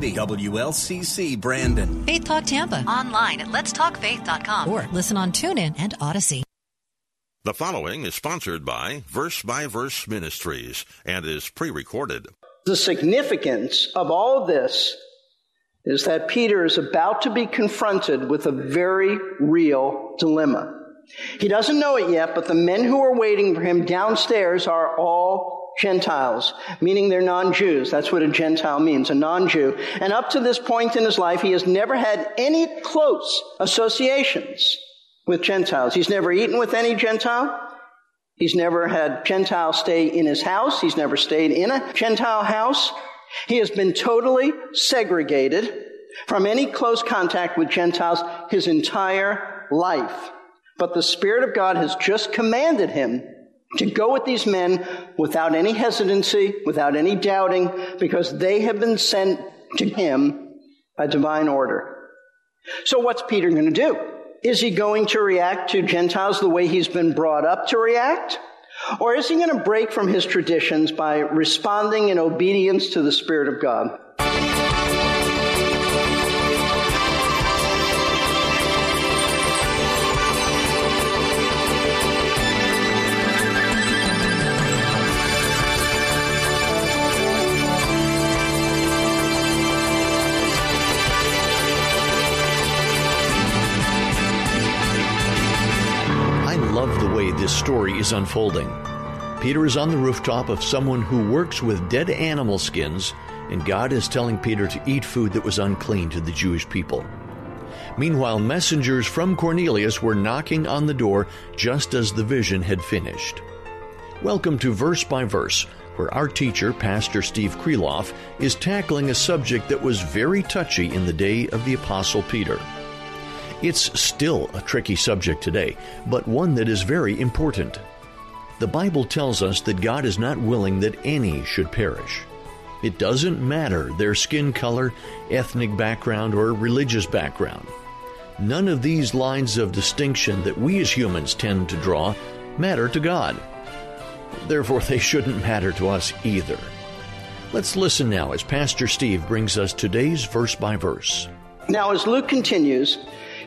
The WLCC Brandon. Faith Talk Tampa. Online at letstalkfaith.com. Or listen on TuneIn and Odyssey. The following is sponsored by Verse by Verse Ministries and is pre recorded. The significance of all this is that Peter is about to be confronted with a very real dilemma. He doesn't know it yet, but the men who are waiting for him downstairs are all Gentiles, meaning they're non-Jews. That's what a Gentile means, a non-Jew. And up to this point in his life, he has never had any close associations with Gentiles. He's never eaten with any Gentile. He's never had Gentiles stay in his house. He's never stayed in a Gentile house. He has been totally segregated from any close contact with Gentiles his entire life. But the Spirit of God has just commanded him to go with these men without any hesitancy, without any doubting, because they have been sent to him by divine order. So what's Peter going to do? Is he going to react to Gentiles the way he's been brought up to react? Or is he going to break from his traditions by responding in obedience to the Spirit of God? This story is unfolding. Peter is on the rooftop of someone who works with dead animal skins, and God is telling Peter to eat food that was unclean to the Jewish people. Meanwhile, messengers from Cornelius were knocking on the door just as the vision had finished. Welcome to Verse by Verse, where our teacher, Pastor Steve Kreloff, is tackling a subject that was very touchy in the day of the Apostle Peter. It's still a tricky subject today, but one that is very important. The Bible tells us that God is not willing that any should perish. It doesn't matter their skin color, ethnic background, or religious background. None of these lines of distinction that we as humans tend to draw matter to God. Therefore, they shouldn't matter to us either. Let's listen now as Pastor Steve brings us today's verse by verse. Now, as Luke continues,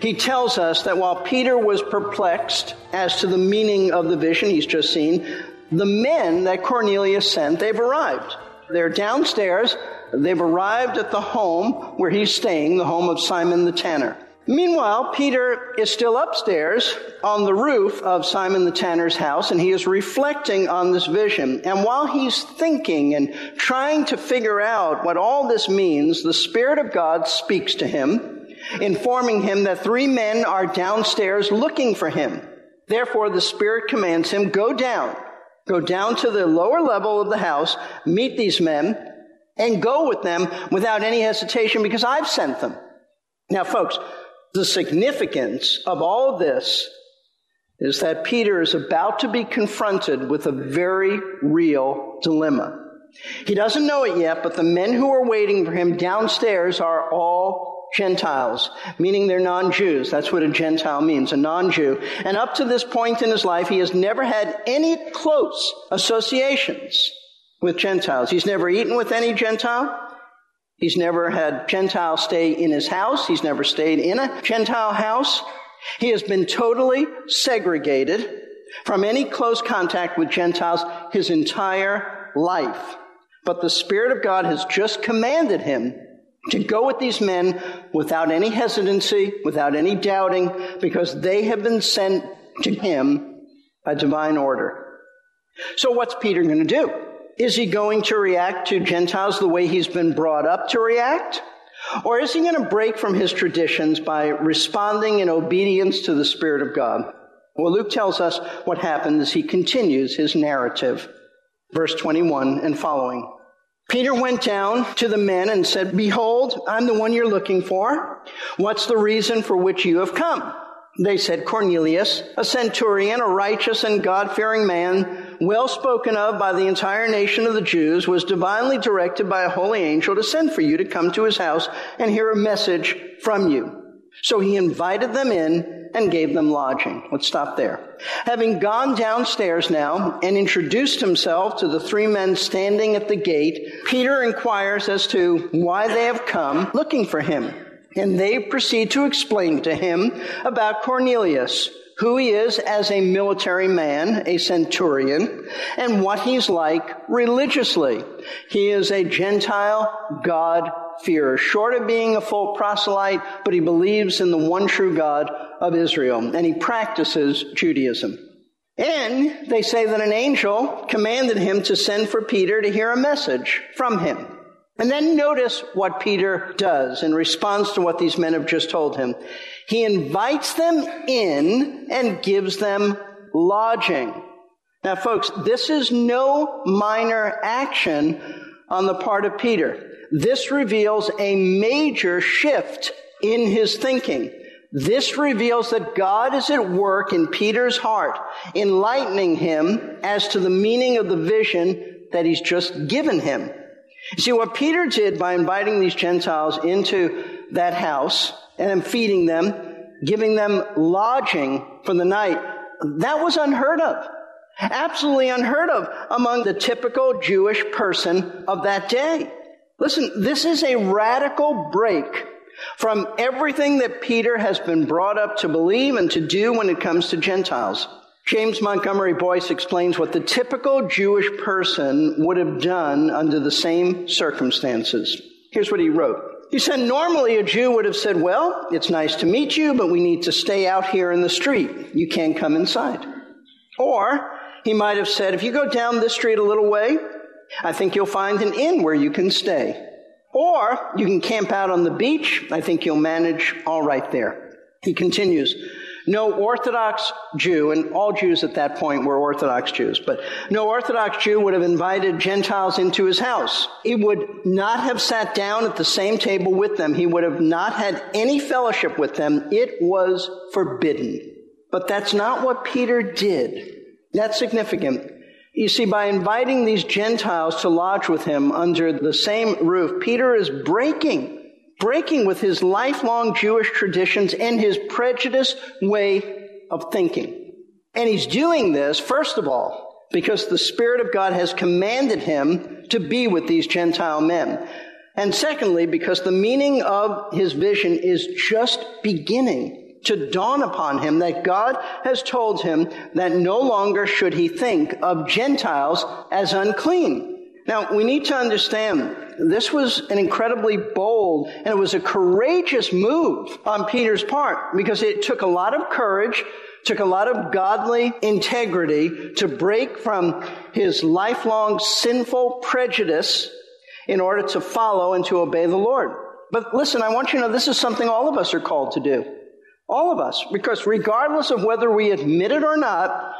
he tells us that while Peter was perplexed as to the meaning of the vision he's just seen, the men that Cornelius sent, they've arrived. They're downstairs. They've arrived at the home where he's staying, the home of Simon the tanner. Meanwhile, Peter is still upstairs on the roof of Simon the tanner's house and he is reflecting on this vision. And while he's thinking and trying to figure out what all this means, the Spirit of God speaks to him informing him that three men are downstairs looking for him. Therefore, the Spirit commands him, go down, go down to the lower level of the house, meet these men, and go with them without any hesitation because I've sent them. Now, folks, the significance of all this is that Peter is about to be confronted with a very real dilemma. He doesn't know it yet, but the men who are waiting for him downstairs are all Gentiles, meaning they're non-Jews. That's what a Gentile means, a non-Jew. And up to this point in his life, he has never had any close associations with Gentiles. He's never eaten with any Gentile. He's never had Gentiles stay in his house. He's never stayed in a Gentile house. He has been totally segregated from any close contact with Gentiles his entire life. But the Spirit of God has just commanded him to go with these men without any hesitancy, without any doubting, because they have been sent to him by divine order. So what's Peter going to do? Is he going to react to Gentiles the way he's been brought up to react? Or is he going to break from his traditions by responding in obedience to the Spirit of God? Well, Luke tells us what happens. as he continues his narrative. Verse 21 and following. Peter went down to the men and said, Behold, I'm the one you're looking for. What's the reason for which you have come? They said, Cornelius, a centurion, a righteous and God-fearing man, well spoken of by the entire nation of the Jews, was divinely directed by a holy angel to send for you to come to his house and hear a message from you. So he invited them in and gave them lodging. Let's stop there. Having gone downstairs now and introduced himself to the three men standing at the gate, Peter inquires as to why they have come looking for him. And they proceed to explain to him about Cornelius, who he is as a military man, a centurion, and what he's like religiously. He is a Gentile God fearer, short of being a full proselyte, but he believes in the one true God of Israel, and he practices Judaism. And they say that an angel commanded him to send for Peter to hear a message from him. And then notice what Peter does in response to what these men have just told him. He invites them in and gives them lodging. Now, folks, this is no minor action on the part of Peter. This reveals a major shift in his thinking. This reveals that God is at work in Peter's heart, enlightening him as to the meaning of the vision that he's just given him. See, what Peter did by inviting these Gentiles into that house and feeding them, giving them lodging for the night, that was unheard of. Absolutely unheard of among the typical Jewish person of that day. Listen, this is a radical break from everything that Peter has been brought up to believe and to do when it comes to Gentiles. James Montgomery Boice explains what the typical Jewish person would have done under the same circumstances. Here's what he wrote. He said, normally a Jew would have said, well, it's nice to meet you, but we need to stay out here in the street. You can't come inside. Or he might have said, if you go down this street a little way, I think you'll find an inn where you can stay. Or you can camp out on the beach. I think you'll manage all right there. He continues, no Orthodox Jew, and all Jews at that point were Orthodox Jews, but no Orthodox Jew would have invited Gentiles into his house. He would not have sat down at the same table with them. He would have not had any fellowship with them. It was forbidden. But that's not what Peter did. That's significant. You see, by inviting these Gentiles to lodge with him under the same roof, Peter is breaking breaking with his lifelong Jewish traditions and his prejudiced way of thinking. And he's doing this, first of all, because the Spirit of God has commanded him to be with these Gentile men. And secondly, because the meaning of his vision is just beginning to dawn upon him that God has told him that no longer should he think of Gentiles as unclean. Now, we need to understand this was an incredibly bold and it was a courageous move on Peter's part because it took a lot of courage, took a lot of godly integrity to break from his lifelong sinful prejudice in order to follow and to obey the Lord. But listen, I want you to know this is something all of us are called to do. All of us. Because regardless of whether we admit it or not,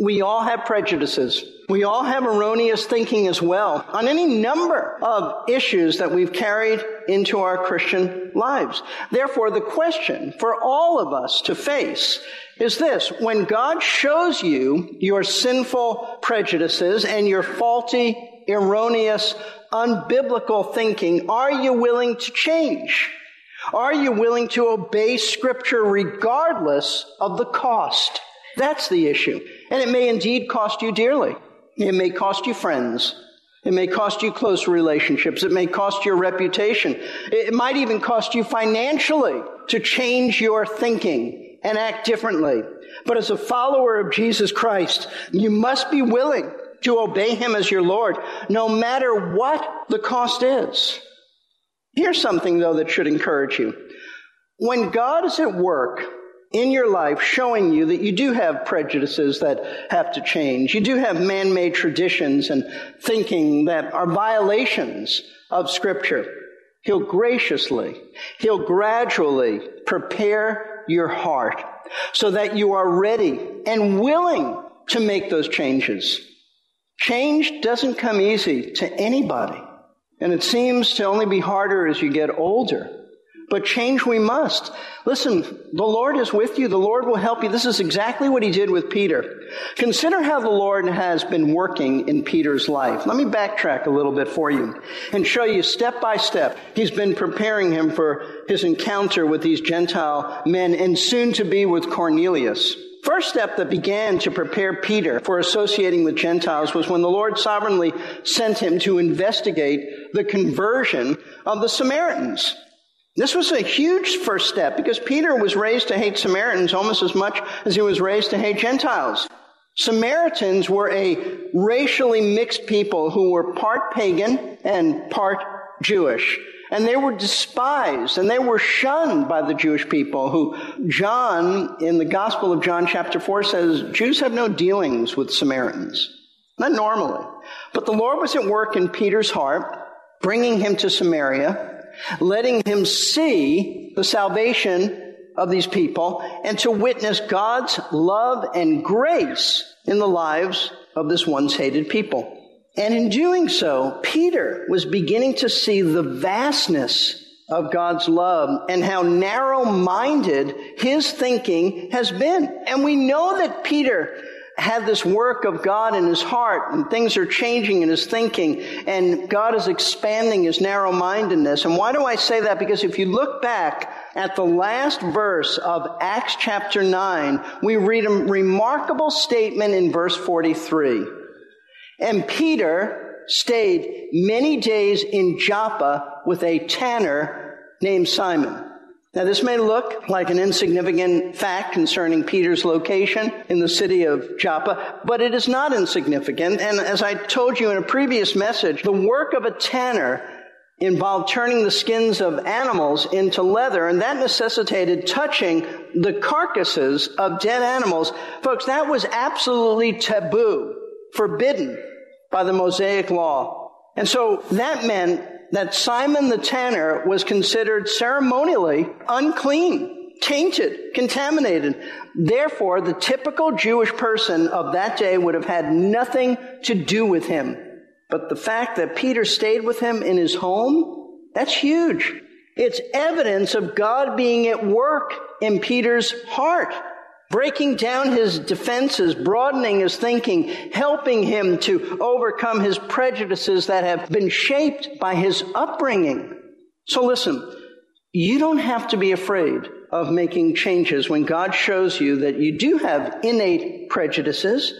we all have prejudices. We all have erroneous thinking as well on any number of issues that we've carried into our Christian lives. Therefore, the question for all of us to face is this. When God shows you your sinful prejudices and your faulty, erroneous, unbiblical thinking, are you willing to change? Are you willing to obey scripture regardless of the cost? That's the issue. And it may indeed cost you dearly. It may cost you friends. It may cost you close relationships. It may cost your reputation. It might even cost you financially to change your thinking and act differently. But as a follower of Jesus Christ, you must be willing to obey Him as your Lord, no matter what the cost is. Here's something, though, that should encourage you. When God is at work in your life showing you that you do have prejudices that have to change. You do have man-made traditions and thinking that are violations of scripture. He'll graciously, he'll gradually prepare your heart so that you are ready and willing to make those changes. Change doesn't come easy to anybody. And it seems to only be harder as you get older. But change we must. Listen, the Lord is with you. The Lord will help you. This is exactly what he did with Peter. Consider how the Lord has been working in Peter's life. Let me backtrack a little bit for you and show you step by step. He's been preparing him for his encounter with these Gentile men and soon to be with Cornelius. First step that began to prepare Peter for associating with Gentiles was when the Lord sovereignly sent him to investigate the conversion of the Samaritans. This was a huge first step because Peter was raised to hate Samaritans almost as much as he was raised to hate Gentiles. Samaritans were a racially mixed people who were part pagan and part Jewish. And they were despised and they were shunned by the Jewish people who John in the Gospel of John chapter 4 says Jews have no dealings with Samaritans. Not normally. But the Lord was at work in Peter's heart, bringing him to Samaria, letting him see the salvation of these people and to witness God's love and grace in the lives of this once hated people. And in doing so, Peter was beginning to see the vastness of God's love and how narrow minded his thinking has been. And we know that Peter had this work of God in his heart and things are changing in his thinking and God is expanding his narrow mindedness. And why do I say that? Because if you look back at the last verse of Acts chapter 9, we read a remarkable statement in verse 43. And Peter stayed many days in Joppa with a tanner named Simon. Now, this may look like an insignificant fact concerning Peter's location in the city of Joppa, but it is not insignificant. And as I told you in a previous message, the work of a tanner involved turning the skins of animals into leather, and that necessitated touching the carcasses of dead animals. Folks, that was absolutely taboo, forbidden by the Mosaic law. And so that meant that Simon the tanner was considered ceremonially unclean, tainted, contaminated. Therefore, the typical Jewish person of that day would have had nothing to do with him. But the fact that Peter stayed with him in his home, that's huge. It's evidence of God being at work in Peter's heart breaking down his defenses, broadening his thinking, helping him to overcome his prejudices that have been shaped by his upbringing. So listen, you don't have to be afraid of making changes when God shows you that you do have innate prejudices.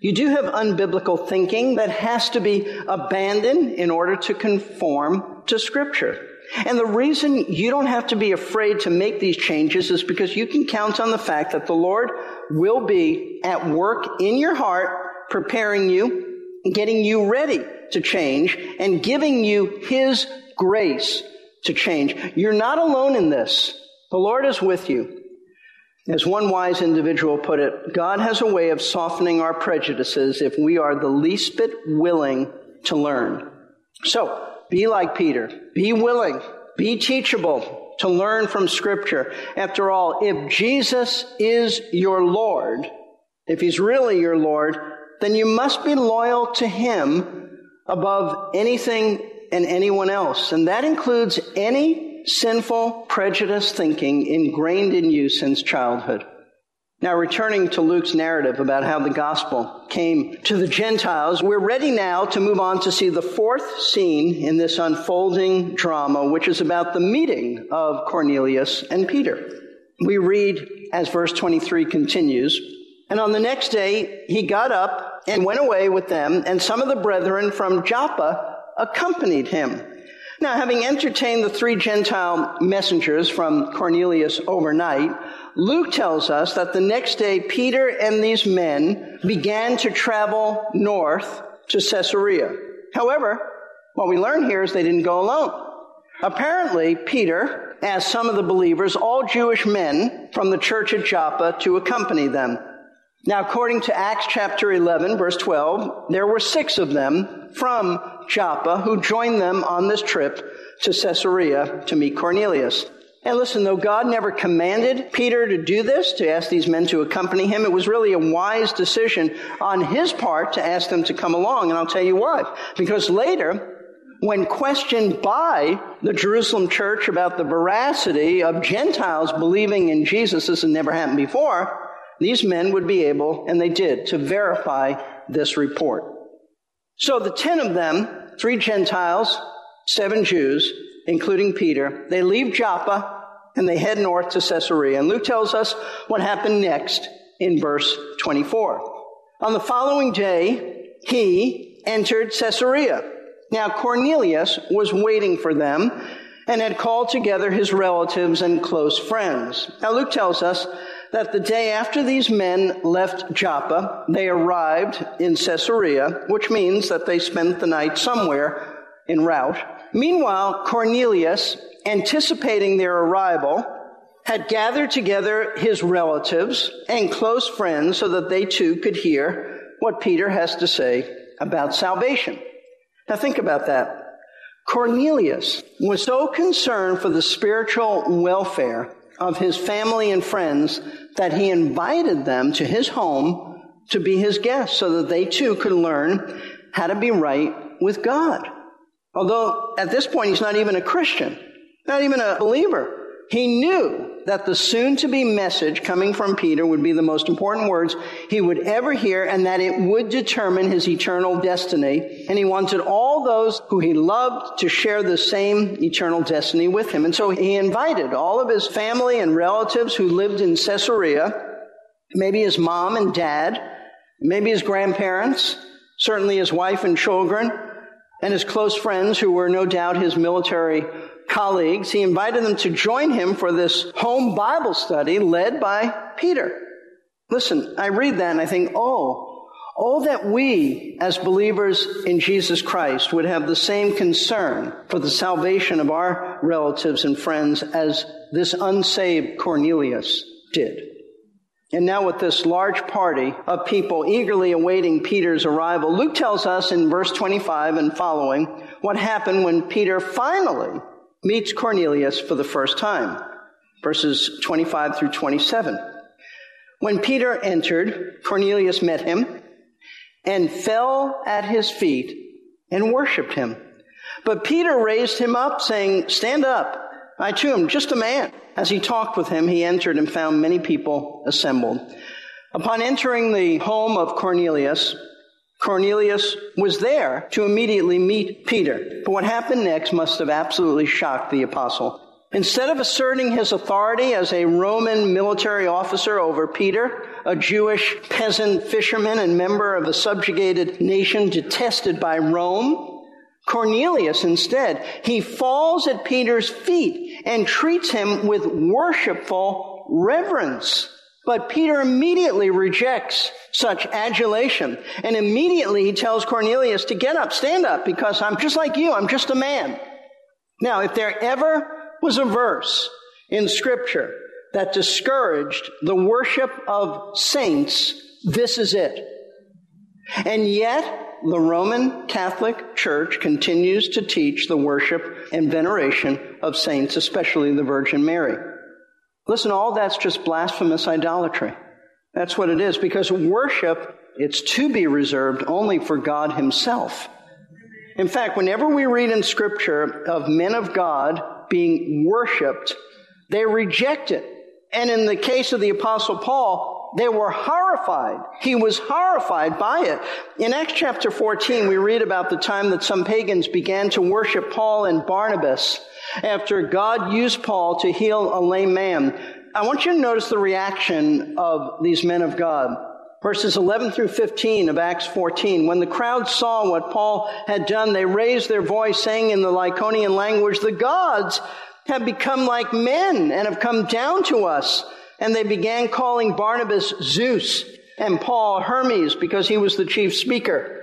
You do have unbiblical thinking that has to be abandoned in order to conform to Scripture. And the reason you don't have to be afraid to make these changes is because you can count on the fact that the Lord will be at work in your heart, preparing you, getting you ready to change, and giving you His grace to change. You're not alone in this. The Lord is with you. As one wise individual put it, God has a way of softening our prejudices if we are the least bit willing to learn. So, be like Peter. Be willing. Be teachable to learn from Scripture. After all, if Jesus is your Lord, if He's really your Lord, then you must be loyal to Him above anything and anyone else. And that includes any sinful prejudice thinking ingrained in you since childhood. Now, returning to Luke's narrative about how the gospel came to the Gentiles, we're ready now to move on to see the fourth scene in this unfolding drama, which is about the meeting of Cornelius and Peter. We read as verse 23 continues, and on the next day he got up and went away with them, and some of the brethren from Joppa accompanied him. Now, having entertained the three Gentile messengers from Cornelius overnight, Luke tells us that the next day Peter and these men began to travel north to Caesarea. However, what we learn here is they didn't go alone. Apparently, Peter asked some of the believers, all Jewish men from the church at Joppa, to accompany them. Now, according to Acts chapter 11, verse 12, there were six of them from Joppa who joined them on this trip to Caesarea to meet Cornelius. And listen, though God never commanded Peter to do this, to ask these men to accompany him, it was really a wise decision on his part to ask them to come along. And I'll tell you why. Because later, when questioned by the Jerusalem church about the veracity of Gentiles believing in Jesus, this had never happened before, these men would be able, and they did, to verify this report. So the ten of them, three Gentiles, seven Jews, including Peter, they leave Joppa and they head north to Caesarea. And Luke tells us what happened next in verse 24. On the following day, he entered Caesarea. Now Cornelius was waiting for them and had called together his relatives and close friends. Now Luke tells us that the day after these men left Joppa, they arrived in Caesarea, which means that they spent the night somewhere en route. Meanwhile, Cornelius, anticipating their arrival, had gathered together his relatives and close friends so that they too could hear what Peter has to say about salvation. Now think about that. Cornelius was so concerned for the spiritual welfare of his family and friends that he invited them to his home to be his guests so that they too could learn how to be right with God. Although at this point he's not even a Christian, not even a believer. He knew that the soon to be message coming from Peter would be the most important words he would ever hear and that it would determine his eternal destiny. And he wanted all those who he loved to share the same eternal destiny with him. And so he invited all of his family and relatives who lived in Caesarea, maybe his mom and dad, maybe his grandparents, certainly his wife and children, and his close friends who were no doubt his military colleagues, he invited them to join him for this home Bible study led by Peter. Listen, I read that and I think, oh, oh, that we as believers in Jesus Christ would have the same concern for the salvation of our relatives and friends as this unsaved Cornelius did. And now with this large party of people eagerly awaiting Peter's arrival, Luke tells us in verse 25 and following what happened when Peter finally meets Cornelius for the first time. Verses 25 through 27. When Peter entered, Cornelius met him and fell at his feet and worshiped him. But Peter raised him up, saying, Stand up. I too am just a man. As he talked with him, he entered and found many people assembled. Upon entering the home of Cornelius, Cornelius was there to immediately meet Peter. But what happened next must have absolutely shocked the apostle. Instead of asserting his authority as a Roman military officer over Peter, a Jewish peasant fisherman and member of a subjugated nation detested by Rome, Cornelius instead, he falls at Peter's feet and treats him with worshipful reverence. But Peter immediately rejects such adulation. And immediately he tells Cornelius to get up, stand up, because I'm just like you. I'm just a man. Now, if there ever was a verse in scripture that discouraged the worship of saints, this is it. And yet, the Roman Catholic Church continues to teach the worship and veneration of saints, especially the Virgin Mary. Listen, all that's just blasphemous idolatry. That's what it is, because worship, it's to be reserved only for God Himself. In fact, whenever we read in Scripture of men of God being worshiped, they reject it. And in the case of the Apostle Paul, they were horrified. He was horrified by it. In Acts chapter 14, we read about the time that some pagans began to worship Paul and Barnabas after God used Paul to heal a lame man. I want you to notice the reaction of these men of God. Verses 11 through 15 of Acts 14. When the crowd saw what Paul had done, they raised their voice, saying in the Lycaonian language, The gods have become like men and have come down to us. And they began calling Barnabas Zeus and Paul Hermes because he was the chief speaker.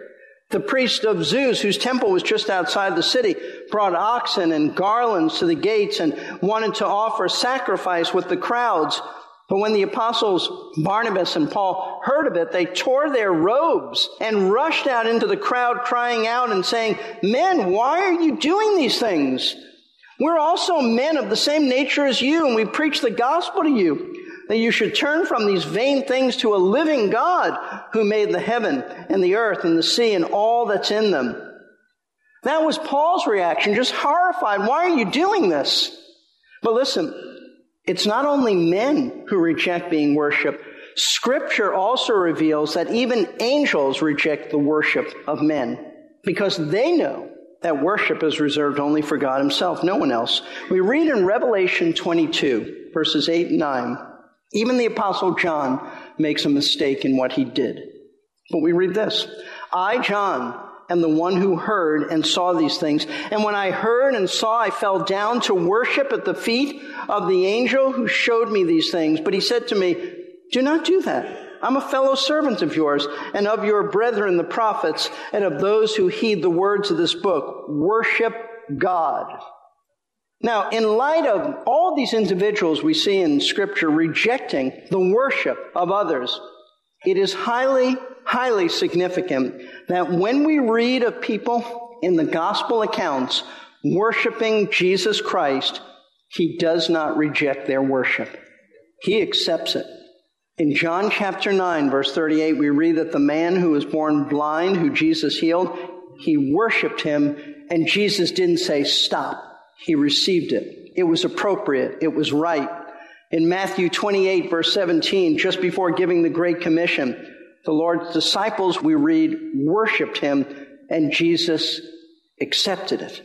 The priest of Zeus, whose temple was just outside the city, brought oxen and garlands to the gates and wanted to offer sacrifice with the crowds. But when the apostles Barnabas and Paul heard of it, they tore their robes and rushed out into the crowd crying out and saying, Men, why are you doing these things? We're also men of the same nature as you, and we preach the gospel to you that you should turn from these vain things to a living God who made the heaven and the earth and the sea and all that's in them. That was Paul's reaction, just horrified. Why are you doing this? But listen, it's not only men who reject being worshiped. Scripture also reveals that even angels reject the worship of men because they know that worship is reserved only for God Himself, no one else. We read in Revelation 22, verses 8 and 9, even the Apostle John makes a mistake in what he did. But we read this I, John, am the one who heard and saw these things. And when I heard and saw, I fell down to worship at the feet of the angel who showed me these things. But he said to me, Do not do that. I'm a fellow servant of yours and of your brethren, the prophets, and of those who heed the words of this book. Worship God. Now, in light of all these individuals we see in Scripture rejecting the worship of others, it is highly, highly significant that when we read of people in the gospel accounts worshiping Jesus Christ, he does not reject their worship. He accepts it. In John chapter 9, verse 38, we read that the man who was born blind, who Jesus healed, he worshiped him, and Jesus didn't say, Stop. He received it. It was appropriate. It was right. In Matthew 28, verse 17, just before giving the Great Commission, the Lord's disciples, we read, worshiped him, and Jesus accepted it.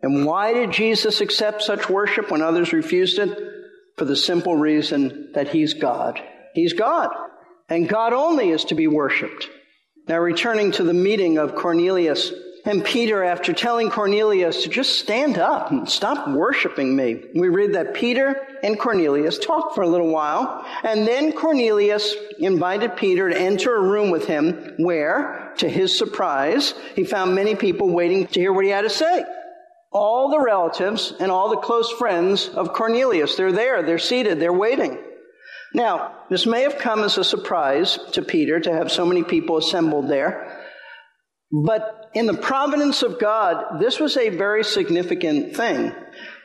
And why did Jesus accept such worship when others refused it? For the simple reason that he's God. He's God. And God only is to be worshiped. Now, returning to the meeting of Cornelius and Peter, after telling Cornelius to just stand up and stop worshiping me, we read that Peter and Cornelius talked for a little while, and then Cornelius invited Peter to enter a room with him where, to his surprise, he found many people waiting to hear what he had to say. All the relatives and all the close friends of Cornelius, they're there, they're seated, they're waiting. Now, this may have come as a surprise to Peter to have so many people assembled there. But in the providence of God, this was a very significant thing.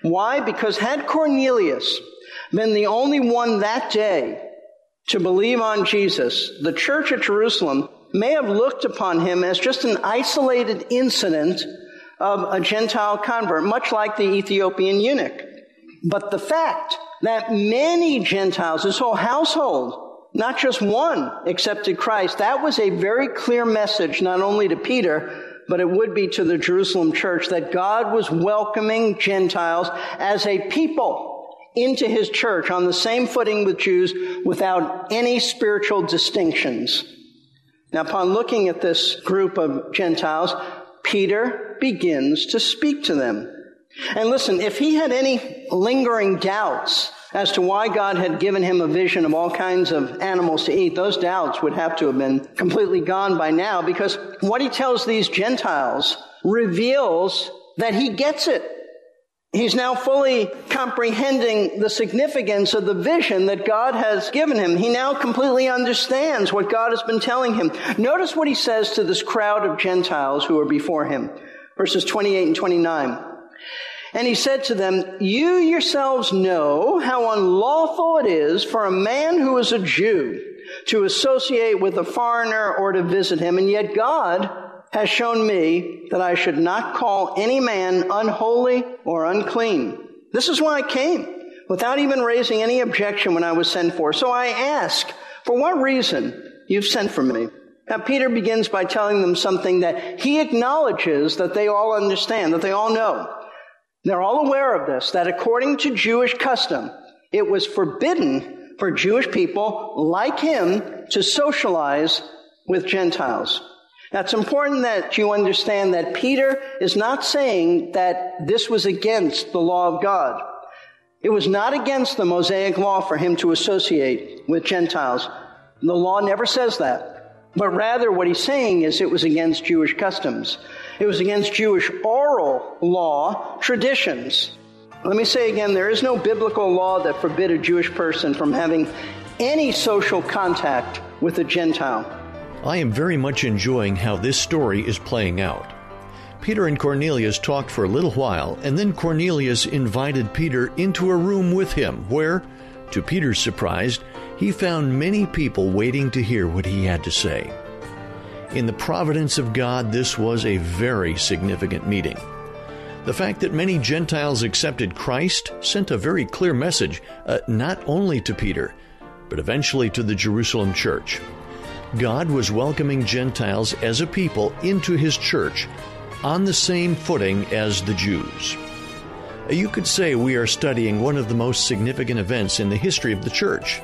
Why? Because had Cornelius been the only one that day to believe on Jesus, the church at Jerusalem may have looked upon him as just an isolated incident of a Gentile convert, much like the Ethiopian eunuch. But the fact that many Gentiles, his whole household, not just one accepted Christ. That was a very clear message, not only to Peter, but it would be to the Jerusalem church that God was welcoming Gentiles as a people into his church on the same footing with Jews without any spiritual distinctions. Now, upon looking at this group of Gentiles, Peter begins to speak to them. And listen, if he had any lingering doubts as to why God had given him a vision of all kinds of animals to eat, those doubts would have to have been completely gone by now because what he tells these Gentiles reveals that he gets it. He's now fully comprehending the significance of the vision that God has given him. He now completely understands what God has been telling him. Notice what he says to this crowd of Gentiles who are before him. Verses 28 and 29. And he said to them, You yourselves know how unlawful it is for a man who is a Jew to associate with a foreigner or to visit him, and yet God has shown me that I should not call any man unholy or unclean. This is why I came, without even raising any objection when I was sent for. So I ask, for what reason you've sent for me? Now, Peter begins by telling them something that he acknowledges that they all understand, that they all know. They're all aware of this, that according to Jewish custom, it was forbidden for Jewish people like him to socialize with Gentiles. Now it's important that you understand that Peter is not saying that this was against the law of God. It was not against the Mosaic law for him to associate with Gentiles. The law never says that. But rather what he's saying is it was against Jewish customs. It was against Jewish oral law traditions. Let me say again, there is no biblical law that forbid a Jewish person from having any social contact with a Gentile. I am very much enjoying how this story is playing out. Peter and Cornelius talked for a little while, and then Cornelius invited Peter into a room with him, where, to Peter's surprise, he found many people waiting to hear what he had to say. In the providence of God, this was a very significant meeting. The fact that many Gentiles accepted Christ sent a very clear message, uh, not only to Peter, but eventually to the Jerusalem church. God was welcoming Gentiles as a people into his church on the same footing as the Jews. You could say we are studying one of the most significant events in the history of the church.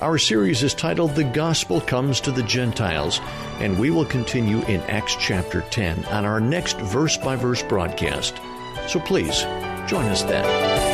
Our series is titled The Gospel Comes to the Gentiles, and we will continue in Acts chapter 10 on our next verse by verse broadcast. So please, join us then.